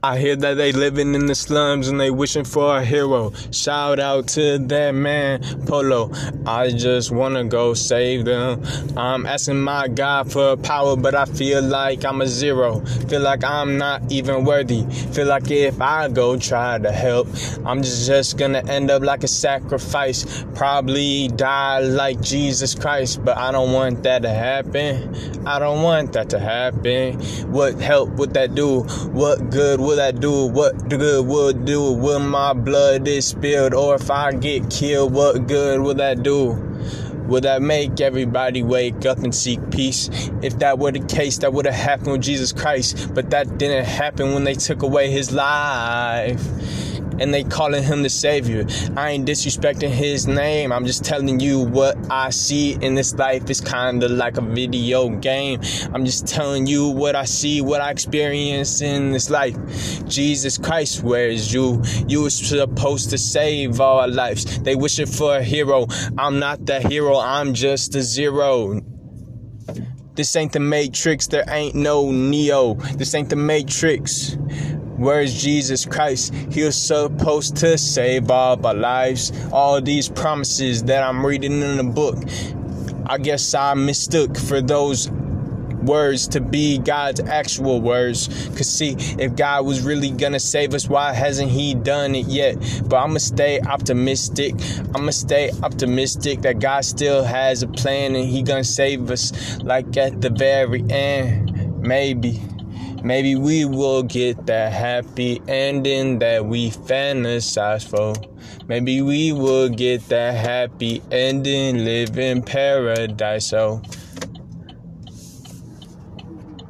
I hear that they living in the slums and they wishing for a hero. Shout out to that man, Polo. I just wanna go save them. I'm asking my God for power, but I feel like I'm a zero. Feel like I'm not even worthy. Feel like if I go try to help, I'm just gonna end up like a sacrifice. Probably die like Jesus Christ, but I don't want that to happen. I don't want that to happen. What help would that do? What good will that do? What good would do when my blood is spilled? Or if I get killed, what good will that do? Will that make everybody wake up and seek peace? If that were the case, that would have happened with Jesus Christ. But that didn't happen when they took away his life and they calling him the savior. I ain't disrespecting his name. I'm just telling you what I see in this life is kind of like a video game. I'm just telling you what I see, what I experience in this life. Jesus Christ, where is you? You was supposed to save our lives. They wishing for a hero. I'm not the hero. I'm just a zero. This ain't the Matrix. There ain't no Neo. This ain't the Matrix. Where's Jesus Christ? He was supposed to save all our lives. All these promises that I'm reading in the book. I guess I mistook for those words to be God's actual words. Cause see, if God was really gonna save us, why hasn't He done it yet? But I'ma stay optimistic. I'ma stay optimistic that God still has a plan and He gonna save us like at the very end. Maybe. Maybe we will get that happy ending that we fantasize for. Maybe we will get that happy ending, live in paradise. So.